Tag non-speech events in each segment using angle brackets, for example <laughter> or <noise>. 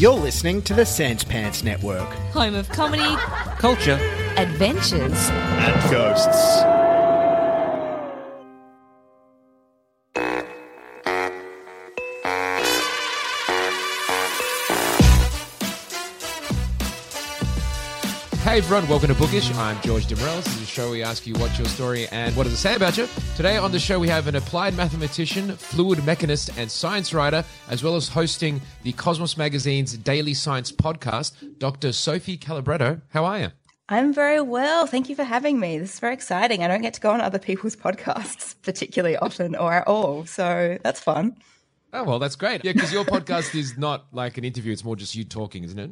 You're listening to the Sans Pants Network. Home of comedy, culture, adventures, and ghosts. Everyone, welcome to Bookish. I'm George Demrell. This is a show we ask you what's your story and what does it say about you. Today on the show we have an applied mathematician, fluid mechanist, and science writer, as well as hosting the Cosmos Magazine's daily science podcast, Dr. Sophie Calabretto. How are you? I'm very well. Thank you for having me. This is very exciting. I don't get to go on other people's podcasts <laughs> particularly often or at all. So that's fun. Oh, well, that's great. Yeah, because your podcast is not like an interview, it's more just you talking, isn't it?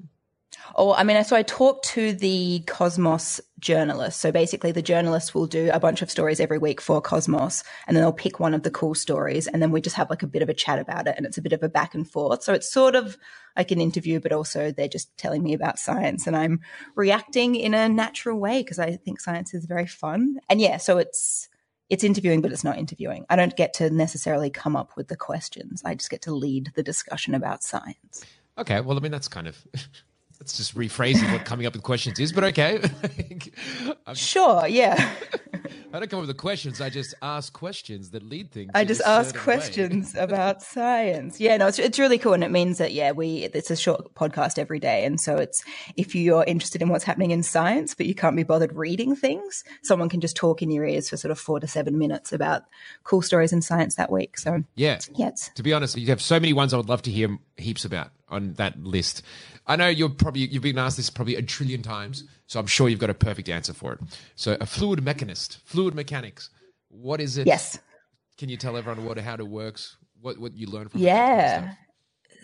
Oh, I mean, so I talk to the Cosmos journalists. So basically, the journalists will do a bunch of stories every week for Cosmos, and then they'll pick one of the cool stories, and then we just have like a bit of a chat about it, and it's a bit of a back and forth. So it's sort of like an interview, but also they're just telling me about science, and I'm reacting in a natural way because I think science is very fun. And yeah, so it's it's interviewing, but it's not interviewing. I don't get to necessarily come up with the questions. I just get to lead the discussion about science. Okay, well, I mean, that's kind of <laughs> That's just rephrasing what coming up with questions is, but okay. <laughs> sure, yeah. <laughs> I don't come up with the questions. I just ask questions that lead things. I just ask questions <laughs> about science. Yeah, no, it's it's really cool, and it means that yeah, we it's a short podcast every day, and so it's if you're interested in what's happening in science, but you can't be bothered reading things, someone can just talk in your ears for sort of four to seven minutes about cool stories in science that week. So yeah, yeah. To be honest, you have so many ones I would love to hear heaps about on that list. I know you're probably you've been asked this probably a trillion times, so I'm sure you've got a perfect answer for it. So, a fluid mechanist, fluid mechanics. What is it? Yes. Can you tell everyone what how it works? What what you learn from yeah.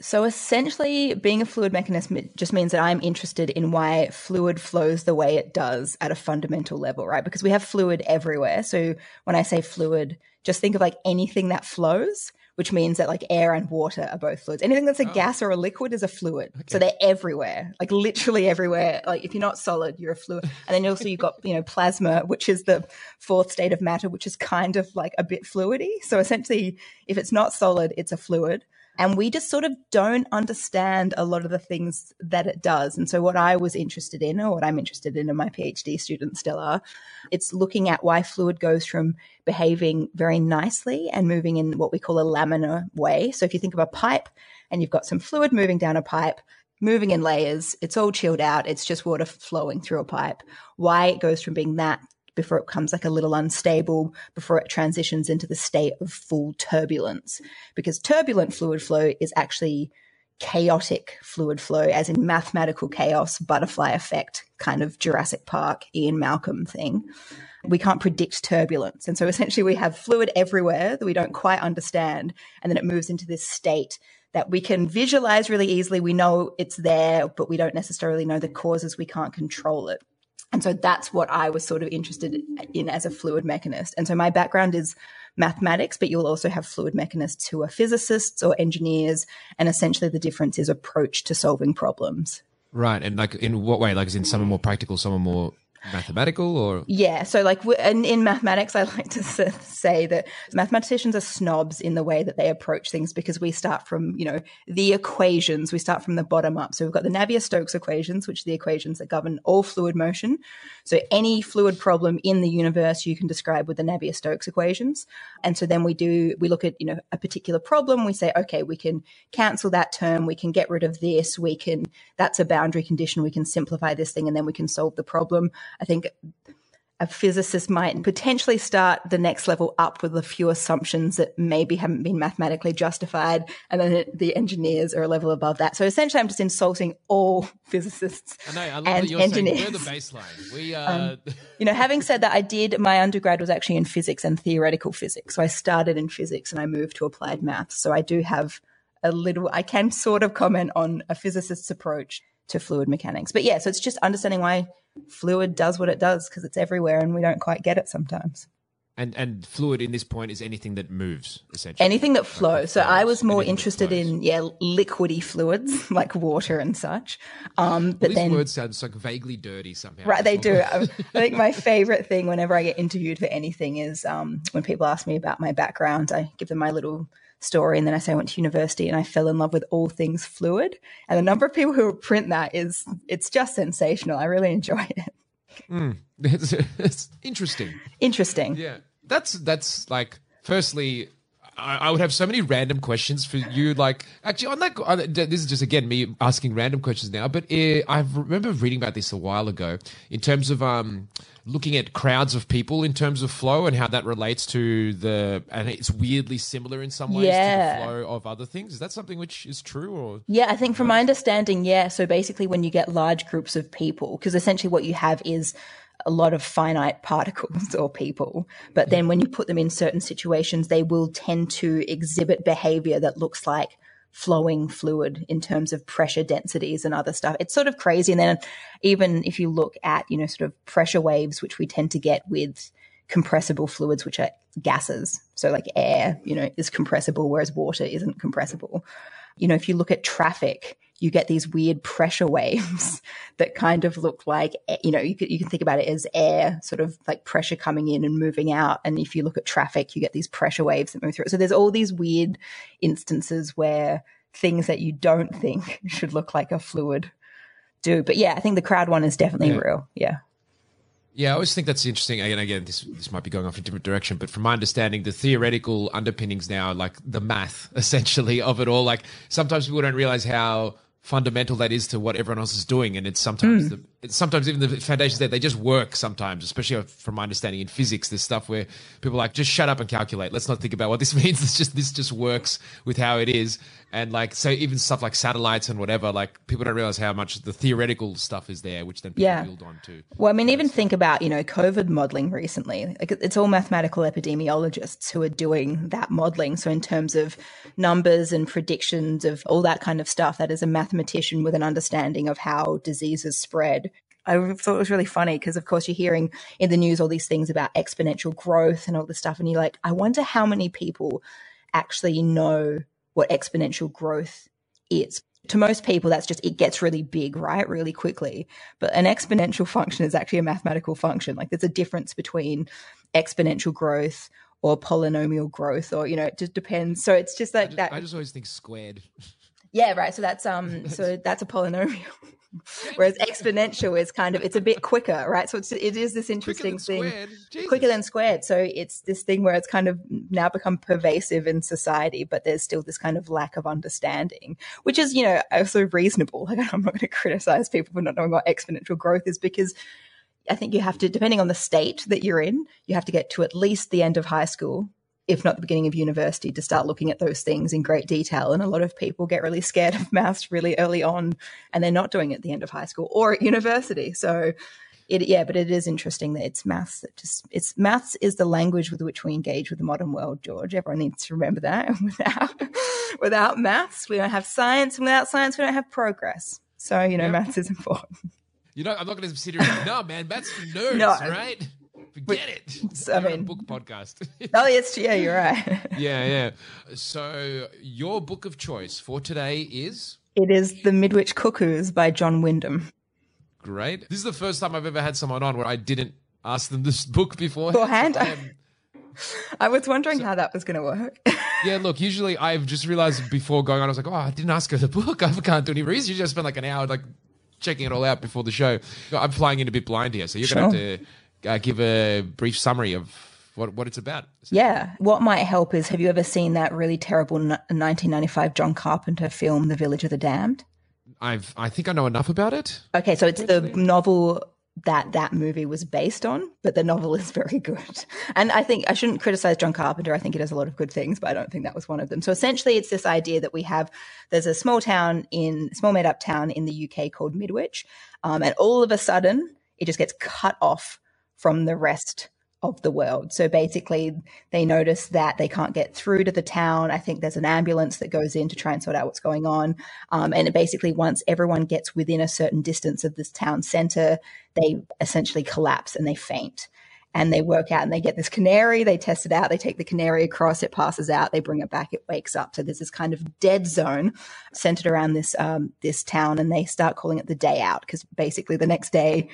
So essentially, being a fluid mechanist just means that I'm interested in why fluid flows the way it does at a fundamental level, right? Because we have fluid everywhere. So when I say fluid, just think of like anything that flows which means that like air and water are both fluids. Anything that's a oh. gas or a liquid is a fluid. Okay. So they're everywhere, like literally everywhere. Like if you're not solid, you're a fluid. And then also you've got, you know, plasma, which is the fourth state of matter, which is kind of like a bit fluidy. So essentially, if it's not solid, it's a fluid. And we just sort of don't understand a lot of the things that it does. And so, what I was interested in, or what I'm interested in, and my PhD students still are, it's looking at why fluid goes from behaving very nicely and moving in what we call a laminar way. So, if you think of a pipe and you've got some fluid moving down a pipe, moving in layers, it's all chilled out, it's just water flowing through a pipe. Why it goes from being that before it becomes like a little unstable, before it transitions into the state of full turbulence. Because turbulent fluid flow is actually chaotic fluid flow, as in mathematical chaos, butterfly effect, kind of Jurassic Park, Ian Malcolm thing. We can't predict turbulence. And so essentially, we have fluid everywhere that we don't quite understand. And then it moves into this state that we can visualize really easily. We know it's there, but we don't necessarily know the causes. We can't control it. And so that's what I was sort of interested in as a fluid mechanist. And so my background is mathematics, but you'll also have fluid mechanists who are physicists or engineers. And essentially the difference is approach to solving problems. Right. And like in what way? Like is in some are more practical, some are more mathematical or? Yeah so like in, in mathematics i <laughs> like to say that mathematicians are snobs in the way that they approach things because we start from you know the equations. We start from the bottom up. So we've got the navier-stokes equations which are the equations that govern all fluid motion. So any fluid problem in the universe you can describe with the navier-stokes equations. And so then we do we look at you know a particular problem. We say okay we can cancel that term. We can get rid of this. We can that's a boundary condition. We can simplify this thing and then we can solve the problem I think a physicist might potentially start the next level up with a few assumptions that maybe haven't been mathematically justified. And then the engineers are a level above that. So essentially, I'm just insulting all <laughs> physicists I know, I love and that you're engineers. saying we're the baseline. We, uh, Um, <laughs> you know, having said that, I did, my undergrad was actually in physics and theoretical physics. So I started in physics and I moved to applied maths. So I do have a little, I can sort of comment on a physicist's approach to fluid mechanics. But yeah, so it's just understanding why fluid does what it does because it's everywhere and we don't quite get it sometimes. and and fluid in this point is anything that moves essentially. Anything that flows. So I was more interested in yeah, liquidy fluids <laughs> like water and such. Um, but These then words sound like vaguely dirty somehow. Right, they do. I <laughs> I think my favorite thing whenever I get interviewed for anything is um, when people ask me about my background, I give them my little story and then I say I went to university and I fell in love with all things fluid. And the mm. number of people who print that is, it's just sensational. I really enjoy it. Mm. <laughs> it's, it's interesting. Interesting. Yeah, that's that's like. Firstly, I, I would have so many random questions for you. Like, actually, on that, this is just again me asking random questions now. But uh, I remember reading about this a while ago in terms of um, looking at crowds of people in terms of flow and how that relates to the, and it's weirdly similar in some ways Yeah. to the flow of other things. Is that something which is true or? Yeah, I think from my understanding, yeah. So basically, when you get large groups of people, because essentially what you have is a lot of finite particles or people, but then when you put them in certain situations, they will tend to exhibit behavior that looks like flowing fluid in terms of pressure densities and other stuff. It's sort of crazy. And then even if you look at, you know, sort of pressure waves, which we tend to get with compressible fluids, which are gases. So like air, you know, is compressible, whereas water isn't compressible. You know, if you look at traffic, you get these weird pressure waves <laughs> that kind of look like, you know, you, could, you can think about it as air, sort of like pressure coming in and moving out. And if you look at traffic, you get these pressure waves that move through. it. So there's all these weird instances where things that you don't think <laughs> should look like a fluid do. But yeah, I think the crowd one is definitely Yeah. real. Yeah. Yeah, I always think that's interesting. Again, again, this this might be going off in a different direction, but from my understanding, the theoretical underpinnings now, like the math <laughs> essentially of it all, like sometimes people don't realize how fundamental that is to what everyone else is doing, and it's sometimes hmm. the, it's sometimes even the foundations there they just work sometimes, especially from my understanding in physics. There's stuff where people are like just shut up and calculate. Let's not think about what this <laughs> means. It's just this just works with how it is, and like so even stuff like satellites and whatever, like people don't realize how much the theoretical stuff is there, which then people Yeah. build on to. Well, I mean, even think about, you know, COVID modeling recently. Like it's all mathematical epidemiologists who are doing that modeling. So in terms of numbers and predictions of all that kind of stuff, that is a mathematician with an understanding of how diseases spread. I thought it was really funny because, of course, you're hearing in the news all these things about exponential growth and all this stuff. And you're like, I wonder how many people actually know what exponential growth is. To most people, that's just, it gets really big, right? Really quickly. But an exponential function is actually a mathematical function. Like there's a difference between exponential growth or polynomial growth, or, you know, it just depends. So it's just like that. I just always think squared. Yeah, right. So that's um <laughs> so that's a polynomial. <laughs> Whereas exponential is kind of it's a bit quicker, right? So it's it is this interesting thing. Jesus. Quicker than squared. So it's this thing where it's kind of now become pervasive in society, but there's still this kind of lack of understanding, which is, you know, also reasonable. <laughs> Like I'm not going to criticize people for not knowing what exponential growth is because I think you have to, depending on the state that you're in, you have to get to at least the end of high school, if not the beginning of university, to start looking at those things in great detail. And a lot of people get really scared <laughs> of maths really early on, and they're not doing it at the end of high school or at university. So, it yeah, but it is interesting that it's maths that just it's maths is the language with which we engage with the modern world. George, everyone needs to remember that. <laughs> Without without maths, we don't have science, and without science, we don't have progress. So you know, maths is important. You know, I'm not going to sit here and no, man, that's for nerds, <laughs> No. right? Forget it. It's <laughs> I not a mean- book podcast. <laughs> Oh, yes, yeah, you're right. <laughs> yeah, yeah. So, your book of choice for today is It is The Midwich Cuckoos by John Wyndham. great. This is the first time I've ever had someone on where I didn't ask them this book before. Beforehand? Um, I was wondering so, how that was going to work. yeah, look, usually I've just realized before going on, I was like, oh, I didn't ask her the book. I can't do any research. You just spend like an hour like checking it all out before the show. I'm flying in a bit blind here, so you're sure. going to have to uh, give a brief summary of what what it's about. Yeah, what might help is have you ever seen that really terrible 1995 John Carpenter film, The Village of the Damned? I've I think I know enough about it. Okay, so it's the novel that that movie was based on, but the novel is very good. And I think I shouldn't criticize John Carpenter. I think he does a lot of good things, but I don't think that was one of them. So essentially, it's this idea that we have there's a small town in small made up town in the UK called Midwich, um, and all of a sudden it just gets cut off from the rest of the world. So basically, they notice that they can't get through to the town. I think there's an ambulance that goes in to try and sort out what's going on. Um, and basically, once everyone gets within a certain distance of this town center, they essentially collapse and they faint. And they work out and they get this canary, they test it out, they take the canary across, it passes out, they bring it back, it wakes up. So there's this kind of dead zone centered around this um, this town, and they start calling it the day out because basically the next day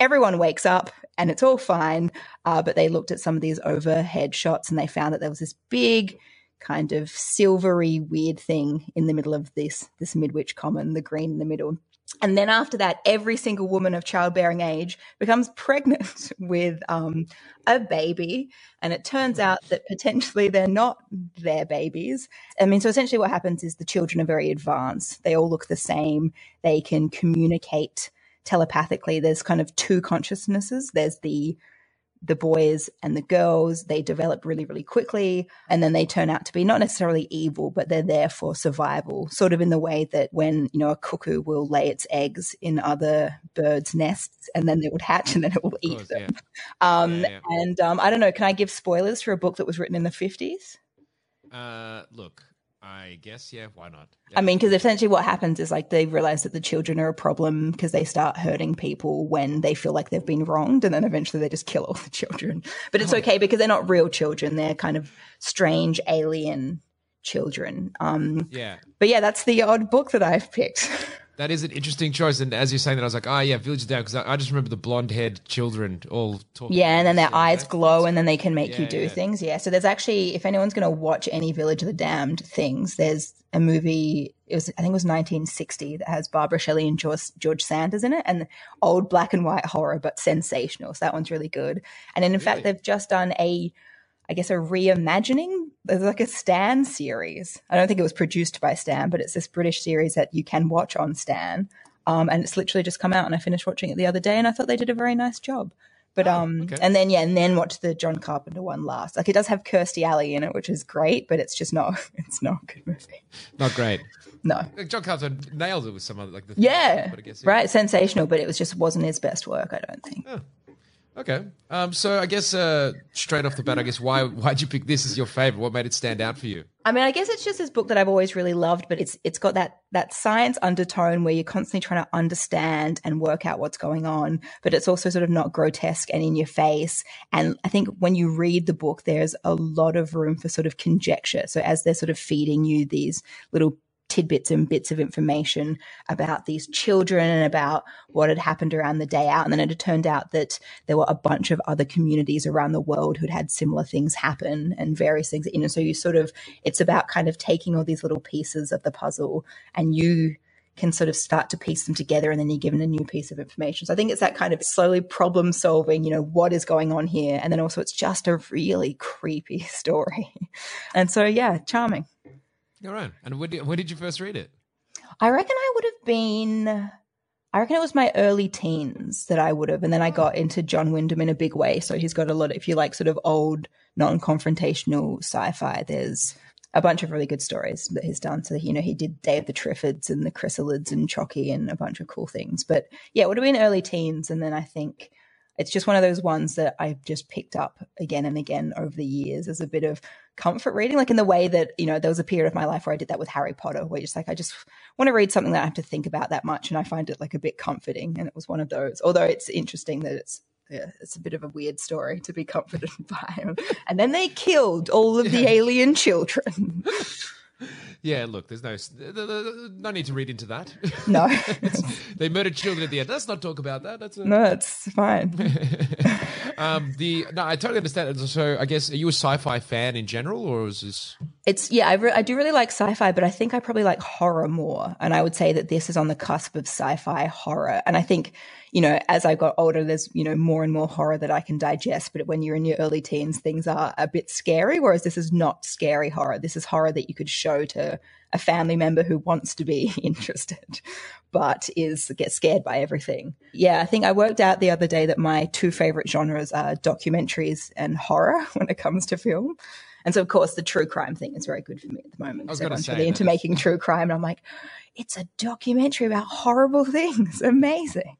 everyone wakes up and it's all fine. Uh, but they looked at some of these overhead shots and they found that there was this big kind of silvery weird thing in the middle of this this midwich common, the green in the middle. And then after that, every single woman of childbearing age becomes <laughs> pregnant with um, a baby. And it turns out that potentially they're not their babies. I mean, so essentially what happens is the children are very advanced. They all look the same. They can communicate telepathically there's kind of two consciousnesses there's the the boys and the girls they develop really really quickly and then they turn out to be not necessarily evil but they're there for survival sort of in the way that when you know a cuckoo will lay its eggs in other birds nests and then they would hatch and then it will eat course, them yeah. Um, yeah, yeah. and um, i don't know can i give spoilers for a book that was written in the 50s uh, look I guess, yeah, why not? Yeah. I mean, because essentially what happens is like they realize that the children are a problem because they start hurting people when they feel like they've been wronged, and then eventually they just kill all <laughs> the children. But it's oh. okay because they're not real children; they're kind of strange alien children. Um, yeah. But yeah, that's the odd book that I've picked. <laughs> That is an interesting choice. And as you're saying that, I was like, oh, yeah, Village of Down, because I, I, just remember the blonde haired children all talking. Yeah, and then their eyes glow and then they can make yeah, you do yeah. things. Yeah. So there's actually, if anyone's going to watch any Village of the Damned things, there's a movie, it was, I think it was 1960, that has Barbara Shelley and George, George Sanders in it, and old black and white horror, but sensational. So that one's really good. And in really? fact, they've just done a I guess, a reimagining. There's like a Stan series. I don't think it was produced by Stan, but it's this British series that you can watch on Stan. Um, and it's literally just come out, and I finished watching it the other day, and I thought they did a very nice job. But oh, um, okay. and then yeah, and then watch the John Carpenter one last. Like it does have Kirstie Alley in it, which is great, but it's just not. <laughs> It's not a good movie. Not great. No. John Carpenter nailed it with some other like the yeah, guess, yeah, right, sensational, but it was just wasn't his best work. I don't think. Oh. Okay. Um, so I guess uh, straight off the bat, I guess why why'd you pick this as your favorite? What made it stand out for you? I mean, I guess it's just this book that I've always really loved, but it's it's got that that science undertone where you're constantly trying to understand and work out what's going on, but it's also sort of not grotesque and in your face. And I think when you read the book, there's a lot of room for sort of conjecture. So as they're sort of feeding you these little tidbits and bits of information about these children and about what had happened around the day out. And then it turned out that there were a bunch of other communities around the world who'd had similar things happen and various things. You know, so you sort of, it's about kind of taking all these little pieces of the puzzle and you can sort of start to piece them together and then you're given a new piece of information. So I think it's that kind of slowly problem solving, you know, what is going on here? And then also it's just a really creepy <laughs> story. And so, yeah, charming. All right. And when did, when did you first read it? I reckon I would have been. I reckon it was my early teens that I would have, and then I got into John Wyndham in a big way. So he's got a lot. Of, if you like, sort of old, non-confrontational sci-fi, there's a bunch of really good stories that he's done. So you know, he did Day of the Triffids and the Chrysalids and Chocky and a bunch of cool things. But yeah, it would have been early teens, and then I think it's just one of those ones that I've just picked up again and again over the years as a bit of comfort reading, like in the way that, you know, there was a period of my life where I did that with Harry Potter, where you're just like, I just want to read something that I have to think about that much. And I find it like a bit comforting. And it was one of those, although it's interesting that it's, yeah, it's a bit of a weird story to be <laughs> comforted by. And then they killed all of the alien children. <laughs> Yeah, look, there's no no need to read into that. No, <laughs> <laughs> they murdered children at the end. Let's not talk about that. That's a, no, it's fine. <laughs> um, the no, I totally understand. So, I guess are you a sci-fi fan in general, or is this? It's yeah, I, re- I do really like sci-fi, but I think I probably like horror more. And I would say that this is on the cusp of sci-fi horror. And I think you know, as I got older, there's, you know, more and more horror that I can digest. But when you're in your early teens, things are a bit scary. Whereas this is not scary horror. This is horror that you could show to a family member who wants to be <laughs> interested, but is gets scared by everything. Yeah, I think I worked out the other day that my two favorite genres are documentaries and horror <laughs> when it comes to film. And so, of course, the true crime thing is very good for me at the moment. I was So gonna say really into making true crime. And I'm like, it's a documentary about horrible <laughs> things. Amazing.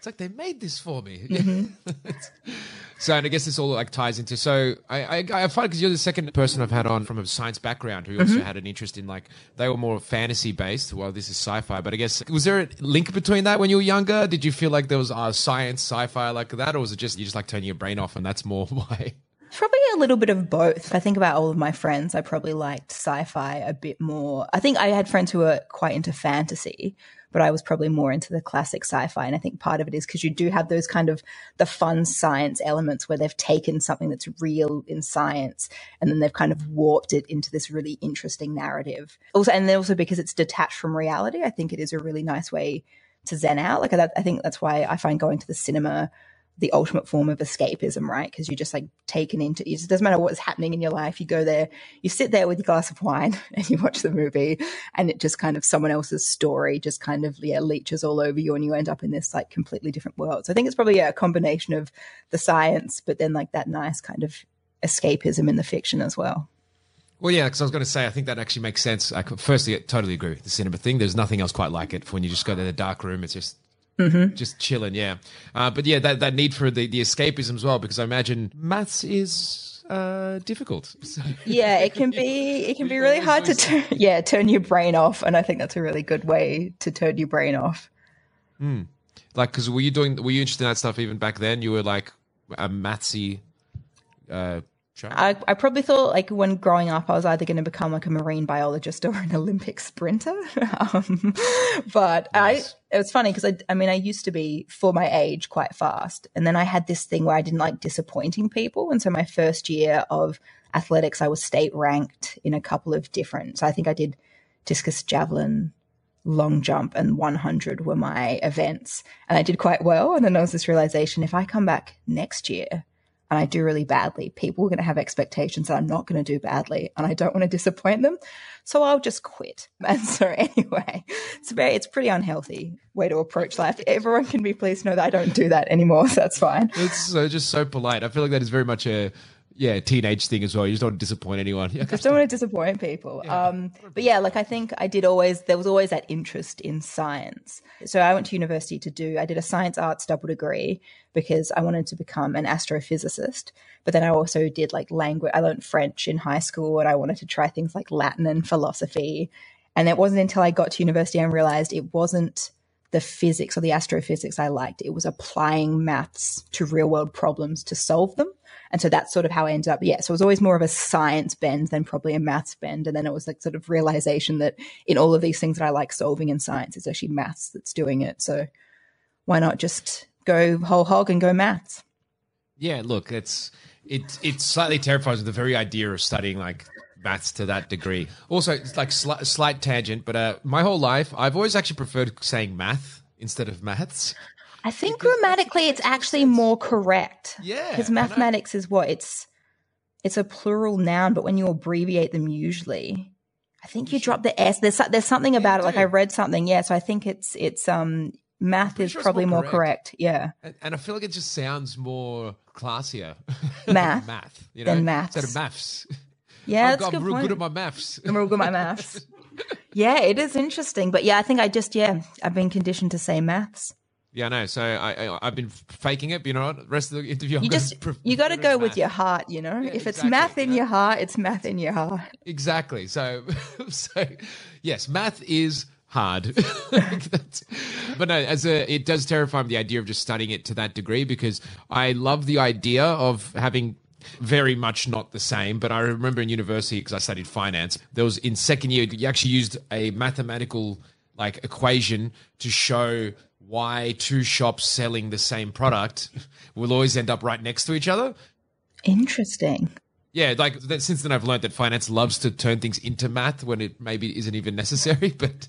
It's like they made this for me. <laughs> Mm-hmm. so, and I guess this all like ties into. So, I I, I find because you're the second person I've had on from a science background who also Mm-hmm. had an interest in like they were more fantasy based. While this is sci-fi, but I guess was there a link between that when you were younger? Did you feel like there was uh, science, sci-fi like that, or was it just you just like turning your brain off and that's more <laughs> why? Probably a little bit of both. If I think about all of my friends, I probably liked sci-fi a bit more. I think I had friends who were quite into fantasy, but I was probably more into the classic sci-fi. And I think part of it is because you do have those kind of the fun science elements where they've taken something that's real in science and then they've kind of warped it into this really interesting narrative. Also, and then also because it's detached from reality, I think it is a really nice way to zen out. Like I, I think that's why I find going to the cinema the ultimate form of escapism, right? Because you're just like taken into it. doesn't matter what's happening in your life. You go there, you sit there with your glass of wine <laughs> and you watch the movie and it just kind of someone else's story just kind of, yeah, leeches all over you and you end up in this like completely different world. So I think it's probably yeah, a combination of the science, but then like that nice kind of escapism in the fiction as well. Well, yeah, because I was going to say, I think that actually makes sense. I firstly, I totally agree with the cinema thing. There's nothing else quite like it. For when you just go to the dark room, it's just just chilling. Yeah, uh, but yeah, that that need for the, the escapism as well, because I imagine maths is uh, difficult. <laughs> So- Yeah, it can be it can be really hard to turn <laughs> yeah, turn your brain off. And I think that's a really good way to turn your brain off. like, because were you doing? Were you interested in that stuff even back then? You were like a mathsy. Uh, I, I probably thought like when growing up, I was either going to become like a marine biologist or an <laughs> Olympic sprinter. <laughs> um, but Nice. I, it was funny because I, I mean, I used to be for my age quite fast. And then I had this thing where I didn't like disappointing people. And so my first year of athletics, I was state ranked in a couple of different, so I think I did discus javelin, long jump and 100 were my events. And I did quite well. And then there was this realization if I come back next year and I do really badly, people are going to have expectations that I'm not going to do badly. And I don't want to disappoint them. So I'll just quit. <laughs> And so anyway, it's a very, it's pretty unhealthy way to approach life. Everyone can be pleased to know that I don't do that anymore. <laughs> So that's fine. it's so just so polite. I feel like that is very much a yeah teenage thing as well. You just don't want to disappoint anyone. Yeah, just don't want to disappoint people. Um, but yeah, like I think I did always, there was always that interest in science. So I went to university to do, I did a science arts double degree because I wanted to become an astrophysicist. But then I also did like language, I learned French in high school and I wanted to try things like Latin and philosophy. And it wasn't until I got to university and realized it wasn't the physics or the astrophysics I liked. It was applying maths to real world problems to solve them. And so that's sort of how I ended up. Yeah. So it was always more of a science bend than probably a maths bend. And then it was like sort of realization that in all of these things that I like solving in science, it's actually maths that's doing it. So why not just go whole hog and go maths? Yeah, look, it's it it slightly terrifies with the very idea of studying like maths to that degree. Also, it's like sli- slight tangent, but uh, my whole life I've always actually preferred saying math instead of maths. I think grammatically it's actually more correct. Yeah, Because I mathematics is what it's it's a plural noun, but when you abbreviate them usually, I think you drop the S. There's there's something about it. Like. I read something, yeah. So I think it's it's um math is sure probably more more correct. correct. Yeah. And, and I feel like it just sounds more classier. <laughs> Math math, you know, than maths. instead of maths. Yeah, I've that's got good real point. good at my maths. I'm real good at my maths. <laughs> yeah, it is interesting. But yeah, I think I just yeah, I've been conditioned to say maths. Yeah, I know. So I, I I've been faking it. But you know what? The rest of the interview, I'm You just pre- you got to go with math. your heart, you know. Yeah, if it's exactly, math in you know? your heart, it's math in your heart. Exactly. So, <laughs> so yes, math is hard. <laughs> But no, as a, it does terrify me the idea of just studying it to that degree because I love the idea of having very much not the same. But I remember in university because I studied finance, there was in second year you actually used a mathematical like equation to show why two shops selling the same product <laughs> will always end up right next to each other. Interesting. Yeah, like that, since then I've learned that finance loves to turn things into math when it maybe isn't even necessary. <laughs> But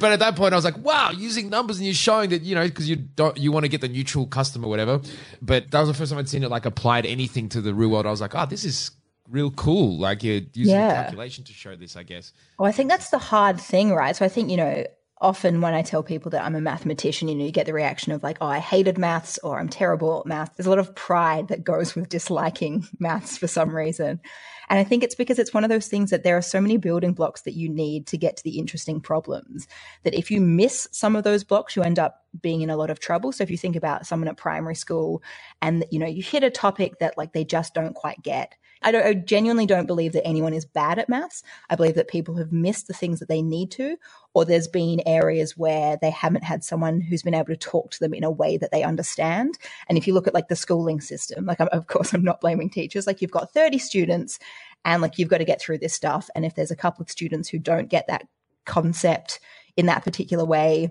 but at that point I was like, wow, using numbers and you're showing that you know because you don't you want to get the neutral customer, whatever. But that was the first time I'd seen it like applied anything to the real world. I was like, oh, this is real cool. Like you're using Yeah. calculation to show this, I guess. Well, I think that's the hard thing, right? So I think, you know, often when I tell people that I'm a mathematician, you know, you get the reaction of like, oh, I hated maths or I'm terrible at math. There's a lot of pride that goes with disliking <laughs> maths for some reason. And I think it's because it's one of those things that there are so many building blocks that you need to get to the interesting problems that if you miss some of those blocks, you end up being in a lot of trouble. So if you think about someone at primary school and, you know, you hit a topic that like they just don't quite get, I, don't, I genuinely don't believe that anyone is bad at maths. I believe that people have missed the things that they need to, or there's been areas where they haven't had someone who's been able to talk to them in a way that they understand. And if you look at like the schooling system, like I'm, of course I'm not blaming teachers, like you've got 30 students and like you've got to get through this stuff. And if there's a couple of students who don't get that concept in that particular way,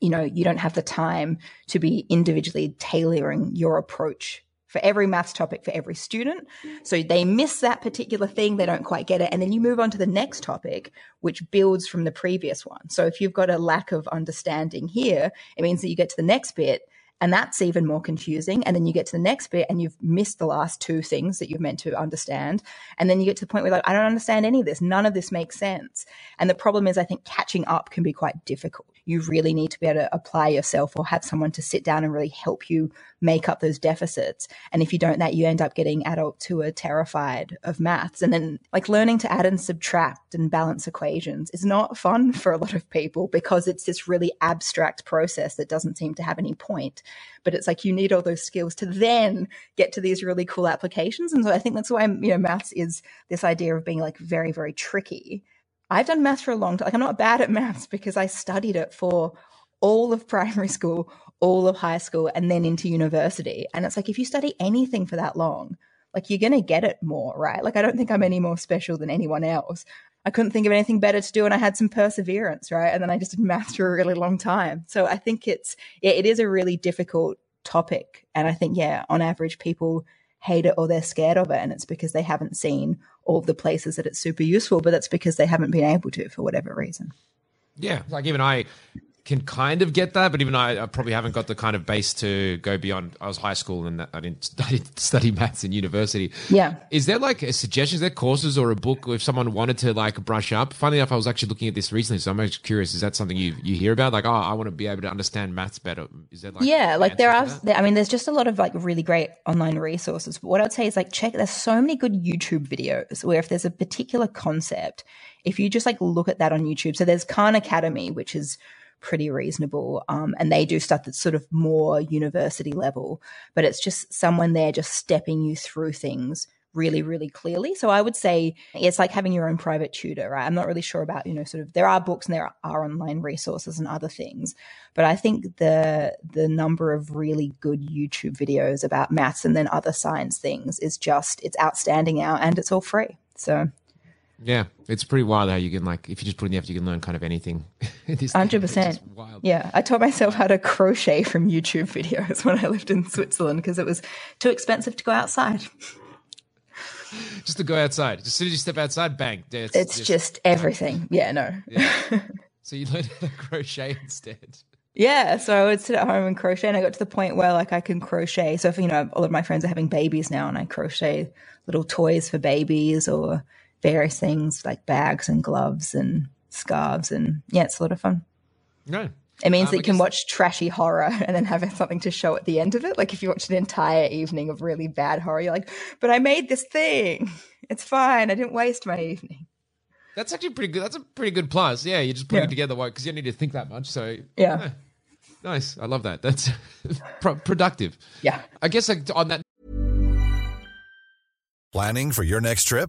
you know, you don't have the time to be individually tailoring your approach for every maths topic for every student. So they miss that particular thing, they don't quite get it. And then you move on to the next topic, which builds from the previous one. So if you've got a lack of understanding here, it means that you get to the next bit and that's even more confusing. And then you get to the next bit and you've missed the last two things that you're meant to understand. And then you get to the point where like, I don't understand any of this. None of this makes sense. And the problem is, I think catching up can be quite difficult. You really need to be able to apply yourself or have someone to sit down and really help you make up those deficits. And if you don't that, you end up getting adults who are terrified of maths. And then like learning to add and subtract and balance equations is not fun for a lot of people because it's this really abstract process that doesn't seem to have any point. But it's like you need all those skills to then get to these really cool applications. And so I think that's why, you know, maths is this idea of being like very, very tricky. I've done maths for a long time. Like I'm not bad at maths because I studied it for all of primary school, all of high school, and then into university. And it's like if you study anything for that long, like you're going to get it more, right? Like I don't think I'm any more special than anyone else. I couldn't think of anything better to do and I had some perseverance, right? And then I just did <laughs> maths for a really long time. So I think it's, yeah, it is a really difficult topic. And I think, yeah, on average, people hate it or they're scared of it. And it's because they haven't seen all the places that it's super useful, but that's because they haven't been able to for whatever reason. Yeah, like even I can kind of get that, but even I, I probably haven't got the kind of base to go beyond. I was high school and I didn't <laughs> study, study maths in university. Yeah. Is there like a suggestion? Is there courses or a book if someone wanted to like brush up? Funny enough, I was actually looking at this recently, so I'm actually curious. Is that something you you hear about? Like, oh, I want to be able to understand maths better. Is there like yeah like there are answers to that? there, i mean there's just a lot of like really great online resources but what i'd say is like check there's so many good youtube videos where if there's a particular concept if you just like look at that on youtube so there's khan academy which is pretty reasonable um, and they do stuff that's sort of more university level but it's just someone there just stepping you through things really really clearly. So i would say it's like having your own private tutor right? I'm not really sure about you know sort of there are books and there are online resources and other things but i think the the number of really good youtube videos about maths and then other science things is just it's outstanding now and it's all free. So Yeah, it's pretty wild how you can like if you just put in the effort, you can learn kind of anything. <laughs> Hundred percent. Yeah, I taught myself how to crochet from YouTube videos <laughs> when I lived in Switzerland because it was too expensive to go outside. Just to go outside. As soon as you step outside, bang. It's, It's just everything. Yeah, no. Yeah. <laughs> So you learned how to crochet instead. Yeah, so I would sit at home and crochet, and I got to the point where like I can crochet. So if you know, all of my friends are having babies now, and I crochet little toys for babies or various things like bags and gloves and scarves, and yeah, it's a lot of fun. No. It means Um, that you can watch trashy horror <laughs> and then have something to show at the end of it. Like if you watch an entire evening of really bad horror, you're like, but I made this thing. It's fine. I didn't waste my evening. That's actually pretty good. That's a pretty good plus. Yeah, you're just putting Yeah. it together because you don't need to think that much. So Yeah. nice. I love that. That's <laughs> pro- productive. Yeah. I guess like on that Planning for your next trip?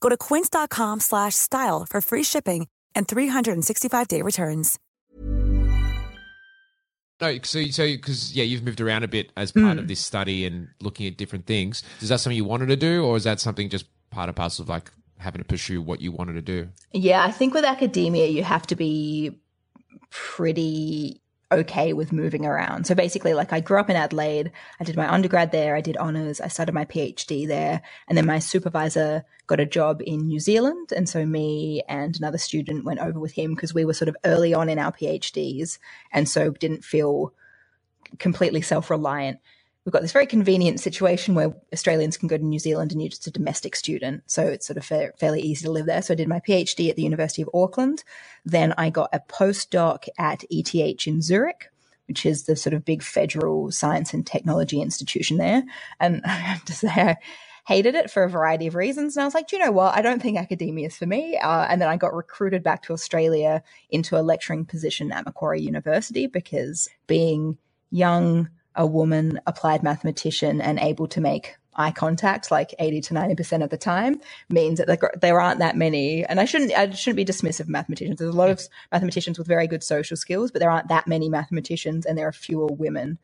Go to quince.com slash style for free shipping and 365-day returns. No, so so because yeah, you've moved around a bit as hmm. part of this study and looking at different things. Is that something you wanted to do, or is that something just part and parcel of like having to pursue what you wanted to do? Yeah, I think with academia, you have to be pretty okay with moving around. So basically, like I grew up in Adelaide, I did my undergrad there, I did honors, I started my PhD there, and then my supervisor got a job in New Zealand. And so me and another student went over with him because we were sort of early on in our PhDs and so didn't feel completely self reliant. We've got this very convenient situation where Australians can go to New Zealand and you're just a domestic student. So it's sort of fa- fairly easy to live there. So I did my PhD at the University of Auckland. Then I got a postdoc at ETH in Zurich, which is the sort of big federal science and technology institution there. And <laughs> I have to say, I hated it for a variety of reasons. And I was like, do you know what? I don't think academia is for me. Uh, and then I got recruited back to Australia into a lecturing position at Macquarie University because being young, a woman, applied mathematician, and able to make eye contact like 80 to 90% of the time means that there- aren't that many. And I shouldn't I shouldn't be dismissive of mathematicians. There's a lot of mathematicians with very good social skills but there aren't that many mathematicians and there are fewer women.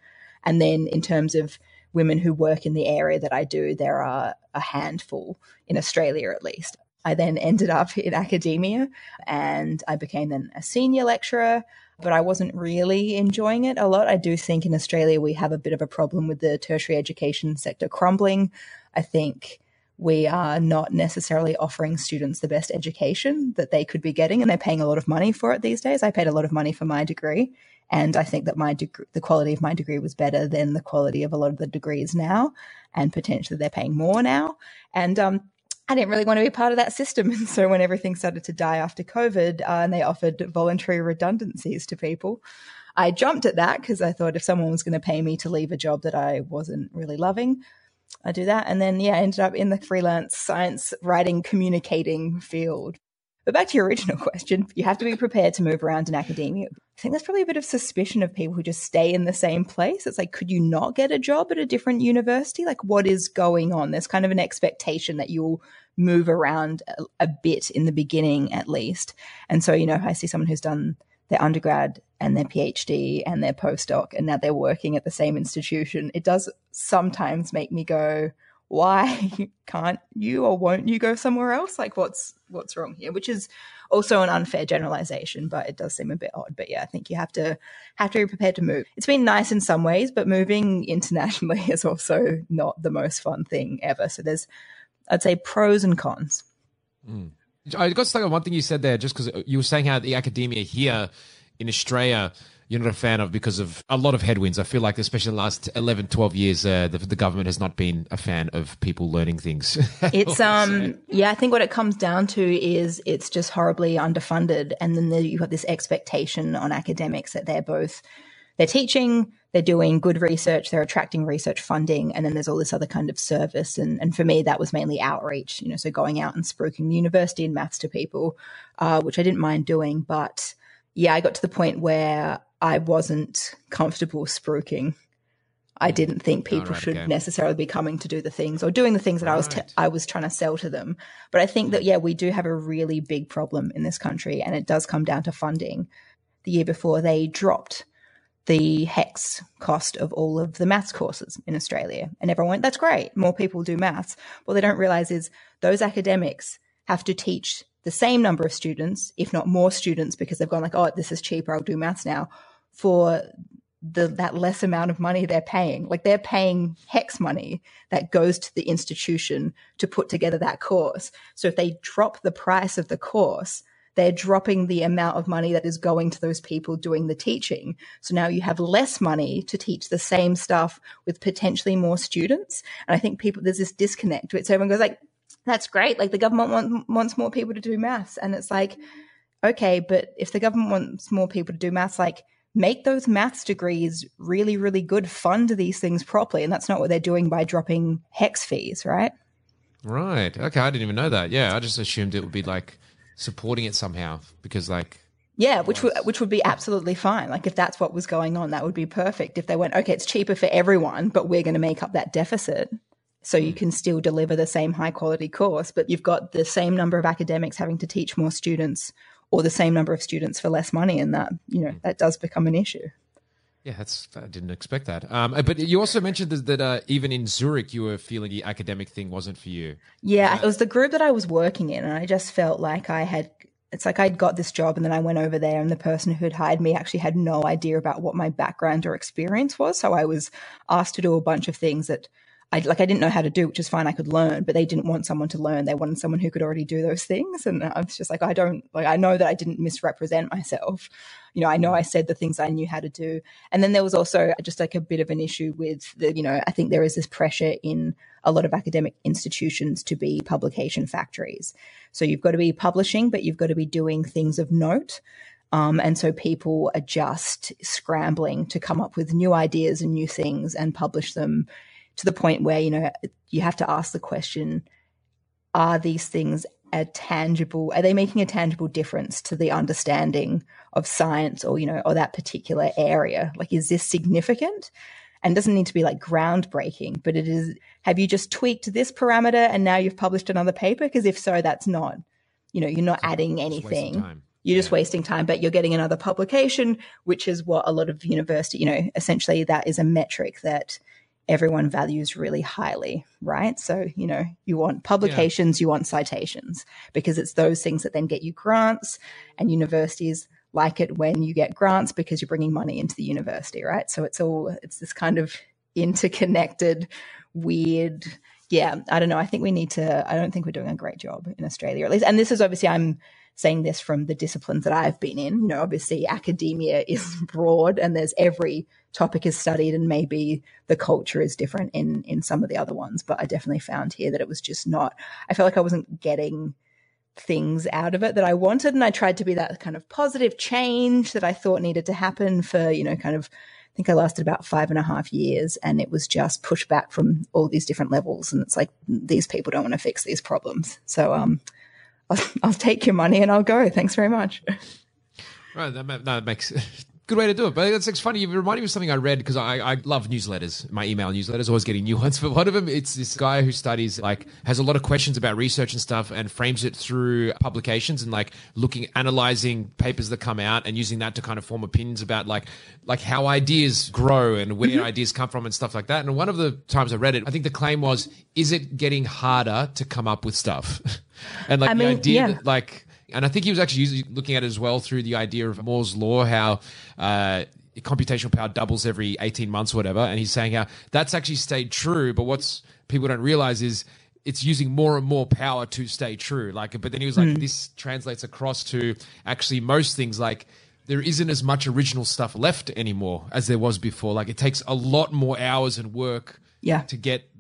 And then in terms of women who work in the area that I do there are a handful in Australia at least. I then ended up in academia and I became then a senior lecturer but I wasn't really enjoying it a lot. I do think in Australia we have a bit of a problem with the tertiary education sector crumbling. I think we are not necessarily offering students the best education that they could be getting, and they're paying a lot of money for it these days. I paid a lot of money for my degree, and I think that my the quality of my degree was better than the quality of a lot of the degrees now, and potentially they're paying more now. And um, I didn't really want to be part of that system. <laughs> And so when everything started to die after COVID uh, and they offered voluntary redundancies to people, I jumped at that because I thought if someone was going to pay me to leave a job that I wasn't really loving, I'd do that. And then, yeah, I ended up in the freelance science writing, communicating field. But back to your original <laughs> question, you have to be prepared to move around in academia. I think there's probably a bit of suspicion of people who just stay in the same place. It's like, could you not get a job at a different university? Like, what is going on? There's kind of an expectation that you'll move around a, a bit in the beginning, at least. And so, you know, I see someone who's done their undergrad and their PhD and their postdoc, and now they're working at the same institution. It does sometimes make me go, why <laughs> can't you or won't you go somewhere else? Like what's what's wrong here? Which is also an unfair generalization, but it does seem a bit odd. But yeah, I think you have to have to be prepared to move. It's been nice in some ways, but moving <laughs> internationally is also not the most fun thing ever. So there's I'd say pros and cons. Hmm. I got stuck on one thing you said there, just because you were saying how the academia here in Australia you're not a fan of because of a lot of headwinds. I feel like, especially the last 11, 12 years, uh, the, the government has not been a fan of people learning things. <laughs> It's um yeah, I think what it comes down to is it's just horribly underfunded, and then the, you have this expectation on academics that they're both they're teaching, they're doing good research, they're attracting research funding, and then there's all this other kind of service. And and for me, that was mainly outreach, you know, so going out and spruiking the university and maths to people, uh, which I didn't mind doing, but yeah, I got to the point where I wasn't comfortable spruiking. I mm. didn't think people right, should okay. necessarily be coming to do the things or doing the things that I was t- Right. I was trying to sell to them. But I think that mm. yeah, we do have a really big problem in this country, and it does come down to funding. The year before, they dropped the HECS cost of all of the maths courses in Australia, and everyone went, "That's great, more people do maths." What they don't realize is those academics have to teach the same number of students, if not more students, because they've gone like, "Oh, this is cheaper, I'll do maths now," for the that less amount of money they're paying. Like they're paying HECS money that goes to the institution to put together that course. So if they drop the price of the course, they're dropping the amount of money that is going to those people doing the teaching. So now you have less money to teach the same stuff with potentially more students. And I think people there's this disconnect. So everyone goes like, "That's great. Like the government want, wants more people to do maths," and it's like, okay, but if the government wants more people to do maths, like make those maths degrees really, really good, fund these things properly. And that's not what they're doing by dropping HECS fees, right? Right. Okay. I didn't even know that. Yeah. I just assumed it would be like supporting it somehow because, like, Yeah, which would which would be absolutely fine. Like if that's what was going on, that would be perfect. If they went, okay, it's cheaper for everyone, but we're going to make up that deficit. So you can still deliver the same high quality course, but you've got the same number of academics having to teach more students or the same number of students for less money and that, you know, that does become an issue. yeah, that's I didn't expect that. Um, but you also mentioned that, that uh, even in Zurich, you were feeling the academic thing wasn't for you. Yeah, it was the group that I was working in, and I just felt like I had. It's like I'd got this job, and then I went over there, and the person who had hired me actually had no idea about what my background or experience was. So I was asked to do a bunch of things that I like. I didn't know how to do, which is fine. I could learn, but they didn't want someone to learn. They wanted someone who could already do those things, and I was just like, I don't like. I know that I didn't misrepresent myself. You know, I know I said the things I knew how to do. And then there was also just like a bit of an issue with the, you know, I think there is this pressure in a lot of academic institutions to be publication factories. So you've got to be publishing, but you've got to be doing things of note. Um, and so people are just scrambling to come up with new ideas and new things and publish them to the point where, you know, you have to ask the question, are these things a tangible are they making a tangible difference to the understanding of science or you know or that particular area? Like is this significant? And doesn't need to be like groundbreaking but it is have you just tweaked this parameter and now you've published another paper? Because if so that's not you know you're not adding anything. You're just wasting time but you're getting another publication which is what a lot of university you know essentially that is a metric that everyone values really highly right? So you know you want publications you want citations because it's those things that then get you grants and universities like it when you get grants because you're bringing money into the university right? So it's all it's this kind of interconnected weird yeah i don't know. I think we need to i don't think we're doing a great job in australia at least. And this is obviously i'm saying this from the disciplines that i've been in you know obviously academia is <laughs> broad and there's every topic is studied and maybe the culture is different in in some of the other ones but i definitely found here that it was just not i felt like i wasn't getting things out of it that I wanted. And I tried to be that kind of positive change that I thought needed to happen for, you know, kind of, I think I lasted about five and a half years and it was just pushback from all these different levels. And it's like, these people don't want to fix these problems. So, um, I'll, <laughs> I'll take your money and I'll go. Thanks very much. Right. That, that makes <laughs> good way to do it. But it's, it's funny. You reminded me of something I read because I, I love newsletters. My email newsletters always getting new <laughs> ones. But one of them, it's this guy who studies like has a lot of questions about research and stuff, and frames it through publications and like looking, analyzing papers that come out, and using that to kind of form opinions about like like how ideas grow and where mm-hmm. ideas come from and stuff like that. And one of the times I read it, I think the claim was, "Is it getting harder to come up with stuff?" <laughs> and like I the idea yeah. that like and I think he was actually using, looking at it as well through the idea of Moore's law, how uh, computational power doubles every 18 months or whatever. And he's saying how that's actually stayed true. But what's people don't realize is it's using more and more power to stay true. Like, but then he was like, this translates across to actually most things like there isn't as much original stuff left anymore as there was before. Like it takes a lot more hours and work Yeah. to get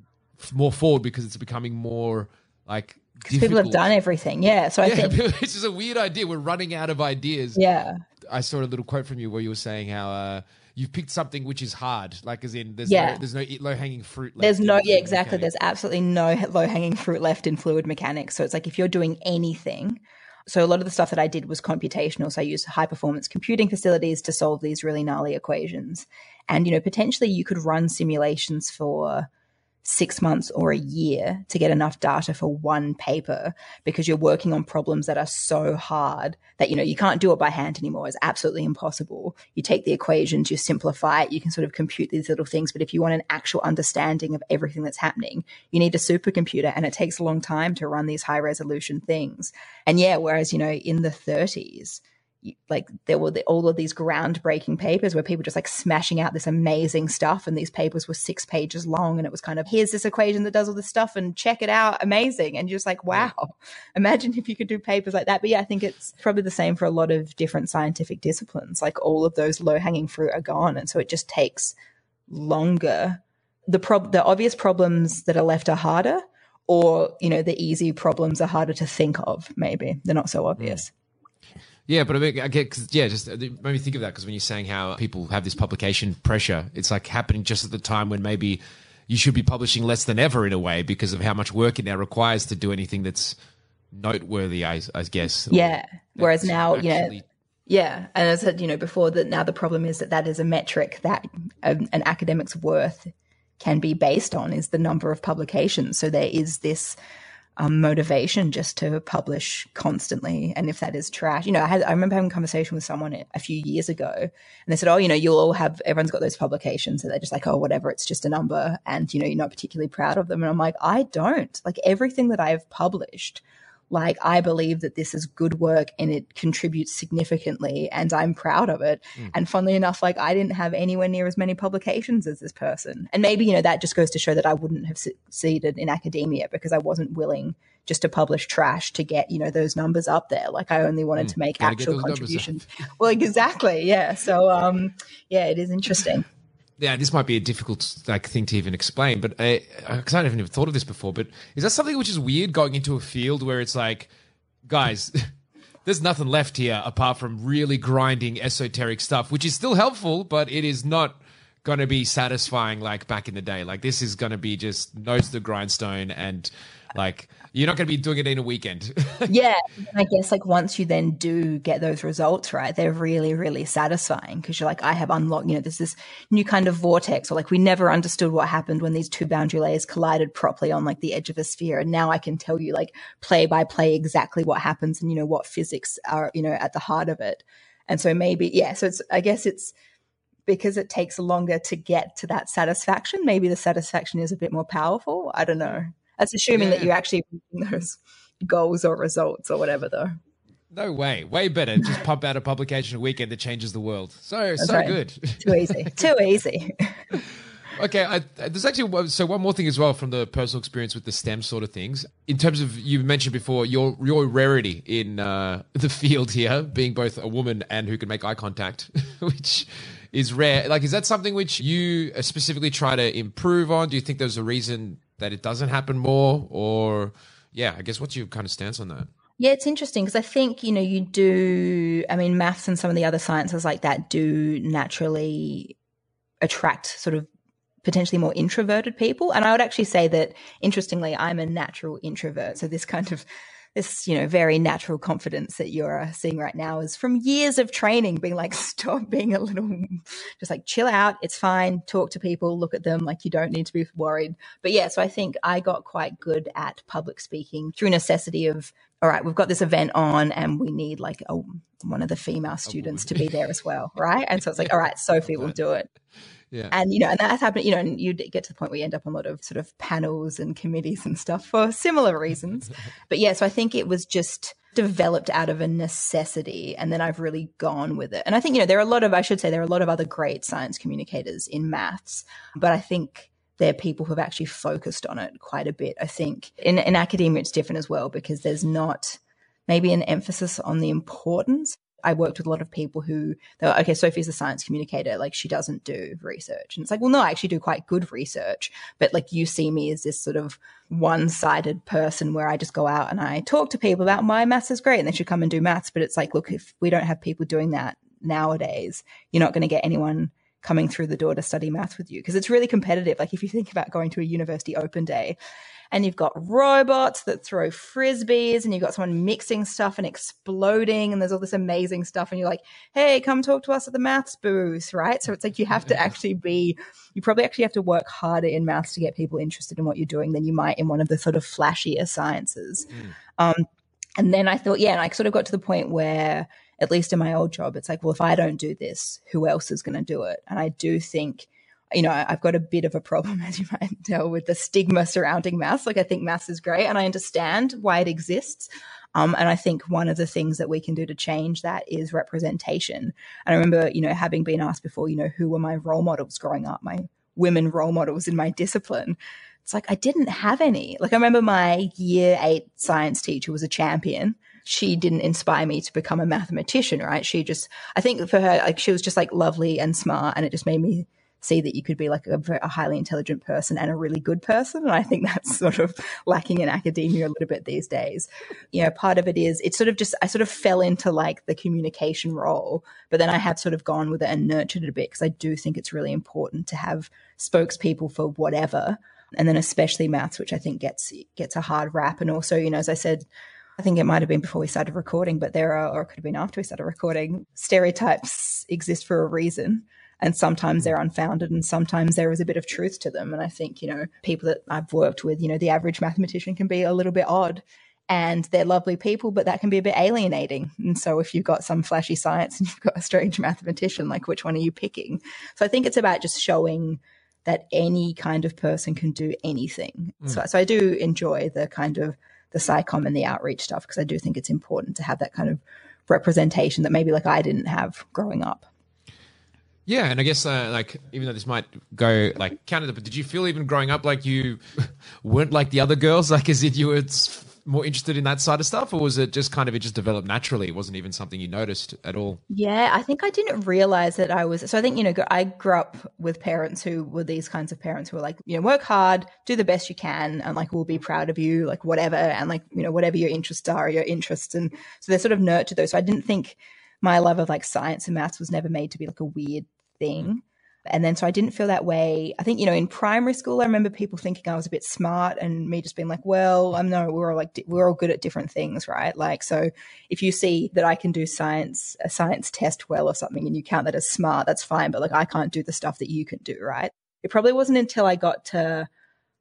more forward because it's becoming more like People have done everything. Yeah. So I Yeah, think, <laughs> it's just a weird idea. We're running out of ideas. yeah. I saw a little quote from you where you were saying how uh, you've picked something which is hard, like as in there's Yeah. no, there's no low hanging fruit. Left There's no, yeah, exactly. mechanics. There's absolutely no low hanging fruit left in fluid mechanics. So it's like if you're doing anything, so a lot of the stuff that I did was computational. So I used high performance computing facilities to solve these really gnarly equations. And, you know, potentially you could run simulations for six months or a year to get enough data for one paper because you're working on problems that are so hard that you know you can't do it by hand anymore. It's absolutely impossible. You take the equations you simplify it you can sort of compute these little things. But if you want an actual understanding of everything that's happening you need a supercomputer and it takes a long time to run these high resolution things. And yeah whereas you know in the 30s like there were the, all of these groundbreaking papers where people just like smashing out this amazing stuff and these papers were six pages long and it was kind of here's this equation that does all this stuff and check it out amazing. And you're just like wow. <laughs> Imagine if you could do papers like that. But yeah i think it's probably the same for a lot of different scientific disciplines. Like all of those low hanging fruit are gone and so it just takes longer. The prob the obvious problems that are left are harder or you know the easy problems are harder to think of maybe. They're not so obvious. Yeah, but I mean, I get, cause, yeah, just uh, it made me think of that because when you're saying how people have this publication pressure, it's like happening just at the time when maybe you should be publishing less than ever in a way because of how much work it now requires to do anything that's noteworthy, I, I guess. Yeah. Whereas now, actually- yeah. Yeah, and as I said, you know, before that, now the problem is that that is a metric that um, an academic's worth can be based on is the number of publications. So there is this um, motivation just to publish constantly. And if that is trash, you know, I had, I remember having a conversation with someone a few years ago and they said, Oh, you know, you'll all have, everyone's got those publications and they're just like, Oh, whatever, it's just a number. And, you know, you're not particularly proud of them. And I'm like, I don't like everything that I've published like I believe that this is good work and it contributes significantly and I'm proud of it. Mm. And funnily enough, like I didn't have anywhere near as many publications as this person. And maybe, you know, that just goes to show that I wouldn't have succeeded in academia because I wasn't willing just to publish trash to get, you know, those numbers up there. Like I only wanted mm. to make Gotta actual contributions. well, exactly. Yeah. So, um, yeah, it is interesting yeah, this might be a difficult like thing to even explain, but I, I haven't even thought of this before. But is that something which is weird going into a field where it's like, guys, <laughs> there's nothing left here apart from really grinding esoteric stuff, which is still helpful, but it is not going to be satisfying like back in the day. Like this is going to be just nose to the grindstone and like you're not going to be doing it in a weekend. <laughs> yeah. I guess like once you then do get those results, right, they're really, really satisfying because you're like, I have unlocked, you know, there's this new kind of vortex or like we never understood what happened when these two boundary layers collided properly on like the edge of a sphere. And now I can tell you like play by play exactly what happens and, you know, what physics are, you know, at the heart of it. And so maybe, yeah. So it's, I guess it's, because it takes longer to get to that satisfaction. Maybe the satisfaction is a bit more powerful. I don't know. That's assuming yeah. that you're actually <laughs> those goals or results or whatever, though. No way. Way better. Just pump out a publication a weekend that changes the world. So, That's so right. good. Too easy. <laughs> Too easy. <laughs> okay. I, there's actually, so one more thing as well from the personal experience with the STEM sort of things. In terms of, you mentioned before, your, your rarity in uh, the field here, being both a woman and who can make eye contact, which is rare. Like, is that something which you specifically try to improve on? Do you think there's a reason that it doesn't happen more? Or, yeah, I guess what's your kind of stance on that? Yeah, it's interesting because I think, you know, you do, I mean, maths and some of the other sciences like that do naturally attract sort of potentially more introverted people. And I would actually say that, interestingly, I'm a natural introvert. So this kind of this, you know, very natural confidence that you're uh, seeing right now is from years of training, being like, <laughs> stop being a little, just like chill out. It's fine. Talk to people, look at them. Like you don't need to be worried. But yeah, so I think I got quite good at public speaking through necessity of, all right, we've got this event on and we need like a, one of the female students to be there as well. Right. And so it's like, all right, <laughs> Sophie will do it. Yeah. And, you know, and that's happened, you know, and you get to the point where you end up on a lot of sort of panels and committees and stuff for similar reasons. <laughs> but yeah, so I think it was just developed out of a necessity. And then I've really gone with it. And I think, you know, there are a lot of, I should say, there are a lot of other great science communicators in maths, but I think they're people who have actually focused on it quite a bit. I think in, in academia, it's different as well because there's not maybe an emphasis on the importance I worked with a lot of people who they were, okay, Sophie's a science communicator, like she doesn't do research. And it's like, well, no, I actually do quite good research. But like you see me as this sort of one sided person where I just go out and I talk to people about my maths is great and they should come and do maths. But it's like, look, if we don't have people doing that nowadays, you're not going to get anyone coming through the door to study math with you because it's really competitive. Like if you think about going to a university open day and you've got robots that throw frisbees and you've got someone mixing stuff and exploding and there's all this amazing stuff and you're like hey come talk to us at the maths booth right? So it's like you have to actually be you probably actually have to work harder in maths to get people interested in what you're doing than you might in one of the sort of flashier sciences. Mm. um, and then i thought yeah and i sort of got to the point where at least in my old job it's like well if i don't do this who else is going to do it? And i do think you know, I've got a bit of a problem, <laughs> as you might tell, with the stigma surrounding maths. Like, I think maths is great and I understand why it exists. Um, and I think one of the things that we can do to change that is representation. And I remember, you know, having been asked before, you know, who were my role models growing up, my women role models in my discipline. It's like I didn't have any. Like, I remember my year eight science teacher was a champion she didn't inspire me to become a mathematician, right? She just, I think for her, like she was just like lovely and smart, and it just made me see that you could be like a, a, highly intelligent person and a really good person. And I think that's sort of lacking in academia a little bit these days. You know, part of it is it's sort of just, I sort of fell into like the communication role, but then I have sort of gone with it and nurtured it a bit because I do think it's really important to have spokespeople for whatever. And then especially maths, which I think gets gets a hard rap. And also, you know, as I said, I think it might have been before we started recording, but there are, or it could have been after we started recording, stereotypes exist for a reason and sometimes they're unfounded and sometimes there is a bit of truth to them. And i think you know people that i've worked with you know the average mathematician can be a little bit odd and they're lovely people but that can be a bit alienating. And so if you've got some flashy science and <laughs> you've got a strange mathematician like which one are you picking? So i think it's about just showing that any kind of person can do anything. Mm. so, so i do enjoy the kind of the SciComm and the outreach stuff because i do think it's important to have that kind of representation that maybe like i didn't have growing up yeah, and I guess uh, like even though this might go like counter, but did you feel even growing up like you <laughs> weren't like the other girls? Like, as if you were more interested in that side of stuff, or was it just kind of it just developed naturally? It wasn't even something you noticed at all. Yeah, I think I didn't realize that I was. So I think you know I grew up with parents who were these kinds of parents who were like, you know, work hard, do the best you can, and like we'll be proud of you, like whatever, and like you know whatever your interests are, your interests, and so they sort of nurtured those. So I didn't think my love of like science and maths was never made to be like a weird thing. And then so I didn't feel that way. I think, you know, in primary school, I remember people thinking I was a bit smart and me just being like, well, I'm no, we're all like, we're all good at different things, right? Like, so if you see that I can do science, a science test well or something and you count that as smart, that's fine. But like, I can't do the stuff that you can do, right? It probably wasn't until I got to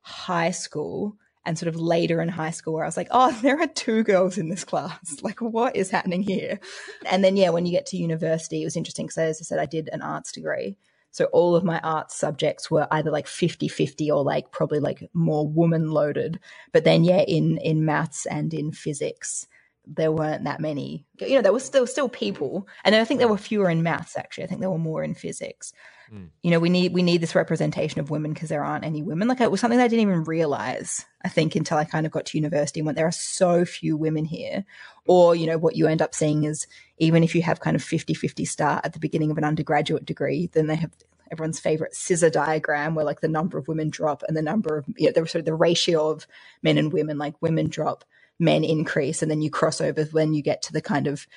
high school and sort of later in high school where I was like, oh, <laughs> there are two girls in this class. <laughs> Like, what is happening here? And then, yeah, when you get to university, it was interesting because, as I said, I did an arts degree. So all of my arts subjects were either like 50 50 or like probably like more woman loaded. But then, yeah, in, in maths and in physics, there weren't that many. You know, there was still still people, and I think there were fewer in maths. Actually, I think there were more in physics. Mm. You know, we need we need this representation of women because there aren't any women. Like it was something I didn't even realize. I think until I kind of got to university and went, there are so few women here. Or you know, what you end up seeing is even if you have kind of 50-50 start at the beginning of an undergraduate degree, then they have everyone's favorite scissor diagram where like the number of women drop and the number of you know, the sort of the ratio of men and women, like women drop, men increase, and then you cross over when you get to the kind of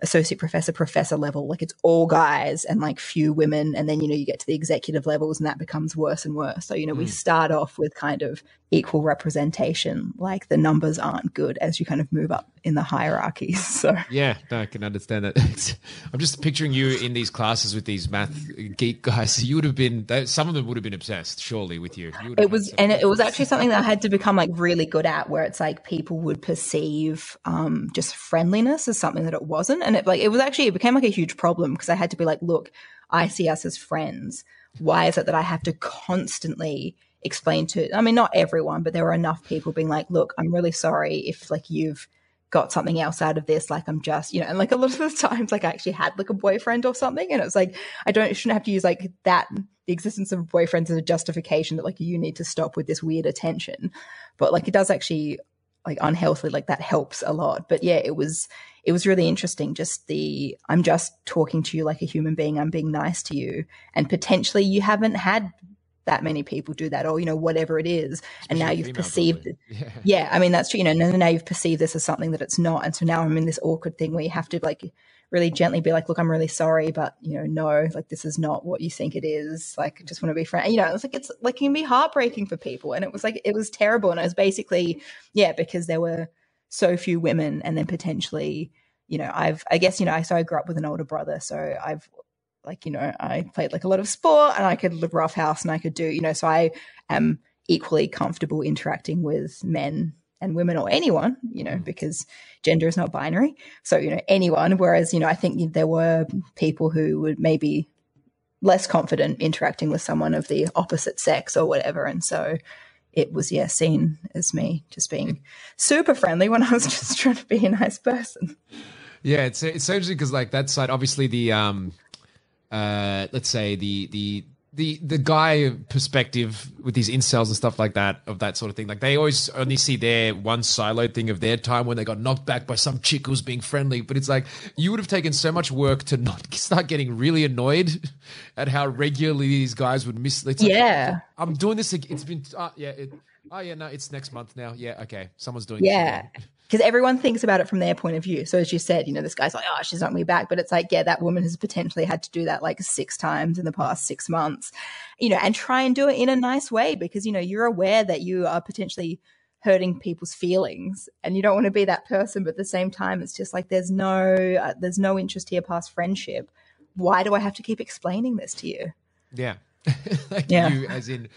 associate professor, professor level, like it's all guys and like few women. And then, you know, you get to the executive levels and that becomes worse and worse. So, you know, mm. we start off with kind of equal representation, like the numbers aren't good as you kind of move up in the hierarchies. <laughs> So, yeah, no, I can understand that. <laughs> I'm just picturing you in these classes with these math geek guys. <laughs> You would have been, some of them would have been obsessed, surely, with you. you it was, and it was actually something that I had to become like really good at, where it's like people would perceive um, just friendliness as something that it wasn't and it like it was actually it became like a huge problem because I had to be like, look, I see us as friends. Why is it that I have to constantly explain to I mean not everyone, but there were enough people being like, look, I'm really sorry if like you've got something else out of this like i'm just you know and like a lot of the <laughs> times like i actually had like a boyfriend or something and it was like i don't shouldn't have to use like that the existence of boyfriends as a justification that like you need to stop with this weird attention. But like it does actually like unhealthy like that helps a lot. But yeah it was it was really interesting just the i'm just talking to you like a human being. I'm being nice to you. And potentially you haven't had that many people do that or you know whatever it is Especially and now you've perceived <laughs> yeah. yeah. i mean that's true you know now you've perceived this as something that it's not and so now i'm in this awkward thing where you have to like really gently be like, look, I'm really sorry, but you know, no, like this is not what you think it is. Like, I just want to be friends. You know, it's like it's like it can be heartbreaking for people. And it was like it was terrible. And it was basically, yeah, because there were so few women and then potentially, you know, I've I guess, you know, I so I grew up with an older brother. So I've like, you know, I played like a lot of sport and I could live rough house and I could do, you know, so I am equally comfortable interacting with men and women or anyone, you know, because gender is not binary. So, you know, anyone. Whereas, you know, I think there were people who would maybe less confident interacting with someone of the opposite sex or whatever. And so it was, yeah, seen as me just being super friendly when I was <laughs> just trying to be a nice person. Yeah, it's it's so interesting because like that side, obviously the um, uh, let's say the the the the guy perspective with these incels and stuff like that of that sort of thing. Like they always only see their one siloed thing of their time when they got knocked back by some chick who's being friendly. But it's like you would have taken so much work to not <laughs> start getting really annoyed <laughs> at how regularly these guys would miss. Like, yeah. I'm doing this it's been uh, yeah it, oh yeah no it's next month now. Yeah okay. Someone's doing yeah <laughs> because everyone thinks about it from their point of view. So as you said, you know, this guy's like, oh, she's not me back, but it's like, yeah, that woman has potentially had to do that like six times in the past six months, you know, and try and do it in a nice way because you know you're aware that you are potentially hurting people's feelings and you don't want to be that person, but at the same time, it's just like there's no uh, there's no interest here past friendship. Why do I have to keep explaining this to you? Yeah. <laughs> like Yeah. you as in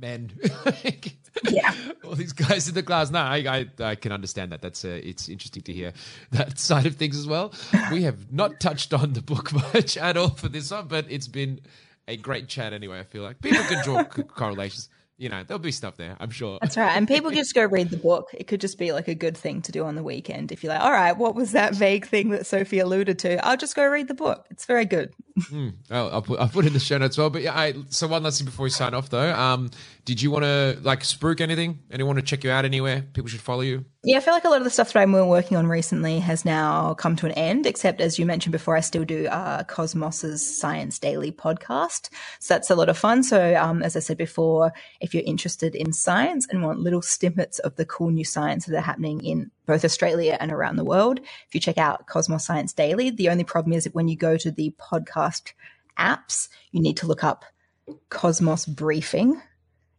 men. <laughs> Yeah. All these guys in the class. No, I, I, I can understand that. That's uh, it's interesting to hear <laughs> that side of things as well. We have not touched on the book <laughs> much at all for this one, but it's been a great chat anyway. I feel like people can draw co- correlations. You know, there'll be stuff there. I'm sure. That's right. And people just go read the book. It could just be like a good thing to do on the weekend. If you're like, all right, what was that vague thing that Sophie alluded to? I'll just go read the book. It's very good. Mm. I'll put I'll put in the show notes as well. But yeah, I, so one last thing before we sign off though. Um, did you want to like spruik anything? Anyone want to check you out anywhere? People should follow you. Yeah, I feel like a lot of the stuff that been working on recently has now come to an end, except as you mentioned before, I still do uh, Cosmos's Science Daily podcast. So that's a lot of fun. So, um, as I said before, if you're interested in science and want little snippets of the cool new science that are happening in both Australia and around the world, if you check out Cosmos Science Daily, the only problem is that when you go to the podcast apps, you need to look up Cosmos Briefing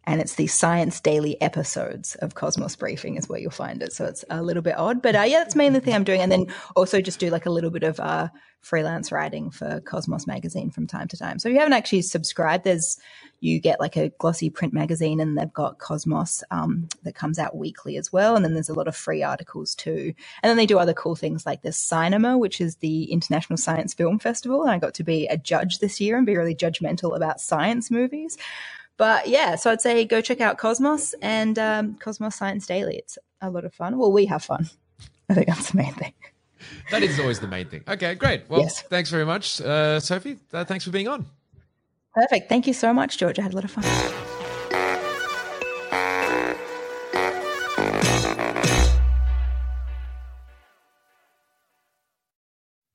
and it's the Science Daily episodes of Cosmos Briefing is where you'll find it. So it's a little bit odd, but uh, yeah, that's mainly the thing I'm doing. And then also just do like a little bit of uh, freelance writing for Cosmos magazine from time to time. So if you haven't actually subscribed, there's you get like a glossy print magazine, and they've got Cosmos um, that comes out weekly as well. And then there's a lot of free articles too. And then they do other cool things like the SCINEMA, which is the International Science Film Festival, and I got to be a judge this year and be really judgmental about science movies. But yeah, so I'd say go check out Cosmos and um, Cosmos Science Daily. It's a lot of fun. Well, we have fun. I think that's the main thing. That is always the main thing. Okay, great. Well, Yes. thanks very much, uh, Sophie. Uh, thanks for being on. Perfect. Thank you so much, George. I had a lot of fun.